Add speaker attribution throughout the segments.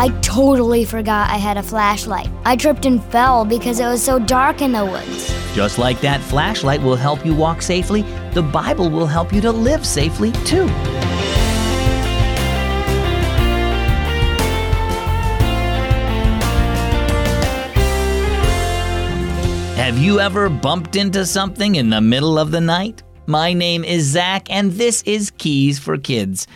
Speaker 1: I totally forgot I had a flashlight. I tripped and fell because it was so dark in the woods.
Speaker 2: Just like that flashlight will help you walk safely, the Bible will help you to live safely too. Have you ever bumped into something in the middle of the night? My name is Zach, and this is Keys for Kids.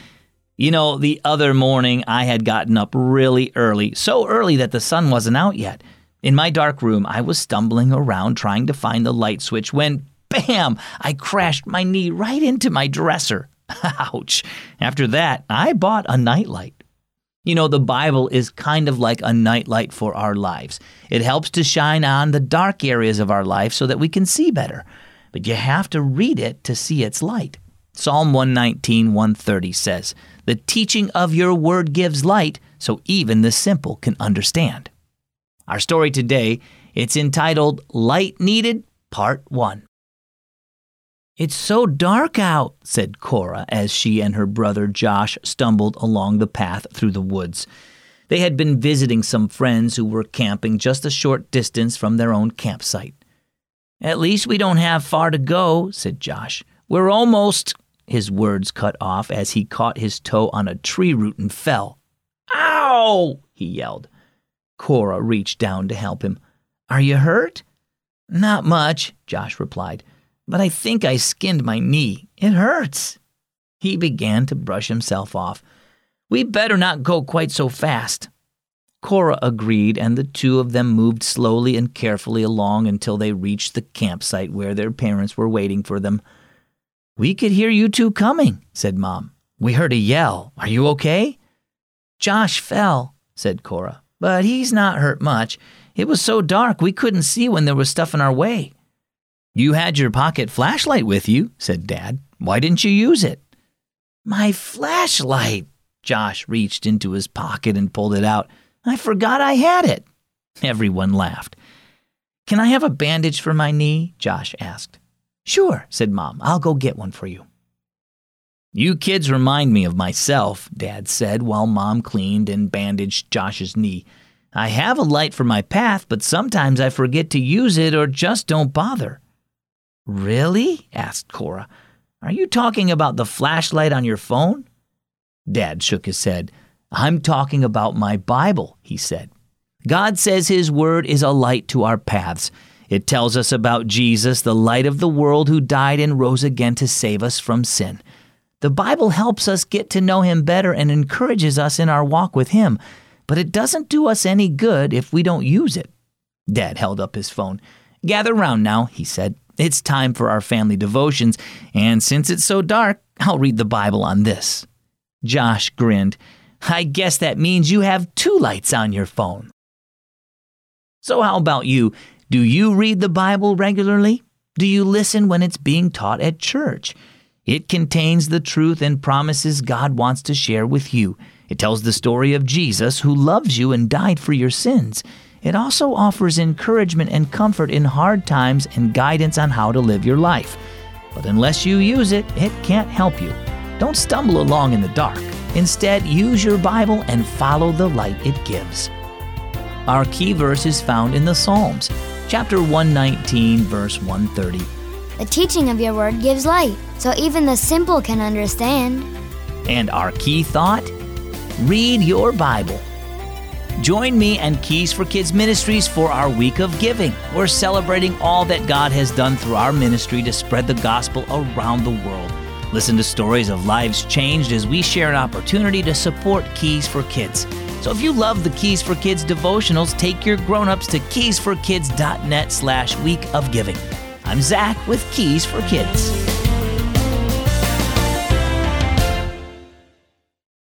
Speaker 2: You know, the other morning I had gotten up really early, so early that the sun wasn't out yet. In my dark room, I was stumbling around trying to find the light switch when, bam, I crashed my knee right into my dresser. Ouch. After that, I bought a nightlight. You know, the Bible is kind of like a nightlight for our lives. It helps to shine on the dark areas of our life so that we can see better. But you have to read it to see its light. Psalm 119, 130 says, The teaching of your word gives light, so even the simple can understand. Our story today, it's entitled Light Needed, Part 1. It's so dark out, said Cora as she and her brother Josh stumbled along the path through the woods. They had been visiting some friends who were camping just a short distance from their own campsite. At least we don't have far to go, said Josh. We're almost. His words cut off as he caught his toe on a tree root and fell. Ow! he yelled. Cora reached down to help him. Are you hurt? Not much, Josh replied but I think I skinned my knee. It hurts. He began to brush himself off. We better not go quite so fast. Cora agreed, and the two of them moved slowly and carefully along until they reached the campsite where their parents were waiting for them. We could hear you two coming, said Mom. We heard a yell. Are you okay? Josh fell, said Cora, but he's not hurt much. It was so dark we couldn't see when there was stuff in our way. You had your pocket flashlight with you, said Dad. Why didn't you use it? My flashlight! Josh reached into his pocket and pulled it out. I forgot I had it. Everyone laughed. Can I have a bandage for my knee? Josh asked. Sure, said Mom. I'll go get one for you. You kids remind me of myself, Dad said while Mom cleaned and bandaged Josh's knee. I have a light for my path, but sometimes I forget to use it or just don't bother. Really? asked Cora. Are you talking about the flashlight on your phone? Dad shook his head. I'm talking about my Bible, he said. God says His Word is a light to our paths. It tells us about Jesus, the light of the world, who died and rose again to save us from sin. The Bible helps us get to know Him better and encourages us in our walk with Him, but it doesn't do us any good if we don't use it. Dad held up his phone. Gather round now, he said. It's time for our family devotions, and since it's so dark, I'll read the Bible on this. Josh grinned. I guess that means you have two lights on your phone. So, how about you? Do you read the Bible regularly? Do you listen when it's being taught at church? It contains the truth and promises God wants to share with you. It tells the story of Jesus who loves you and died for your sins. It also offers encouragement and comfort in hard times and guidance on how to live your life. But unless you use it, it can't help you. Don't stumble along in the dark. Instead, use your Bible and follow the light it gives. Our key verse is found in the Psalms, chapter 119, verse 130.
Speaker 1: The teaching of your word gives light, so even the simple can understand.
Speaker 2: And our key thought? Read your Bible. Join me and Keys for Kids Ministries for our week of giving. We're celebrating all that God has done through our ministry to spread the gospel around the world. Listen to stories of lives changed as we share an opportunity to support Keys for Kids. So if you love the Keys for Kids devotionals, take your grown-ups to keysforkids.net slash week of giving. I'm Zach with Keys for Kids.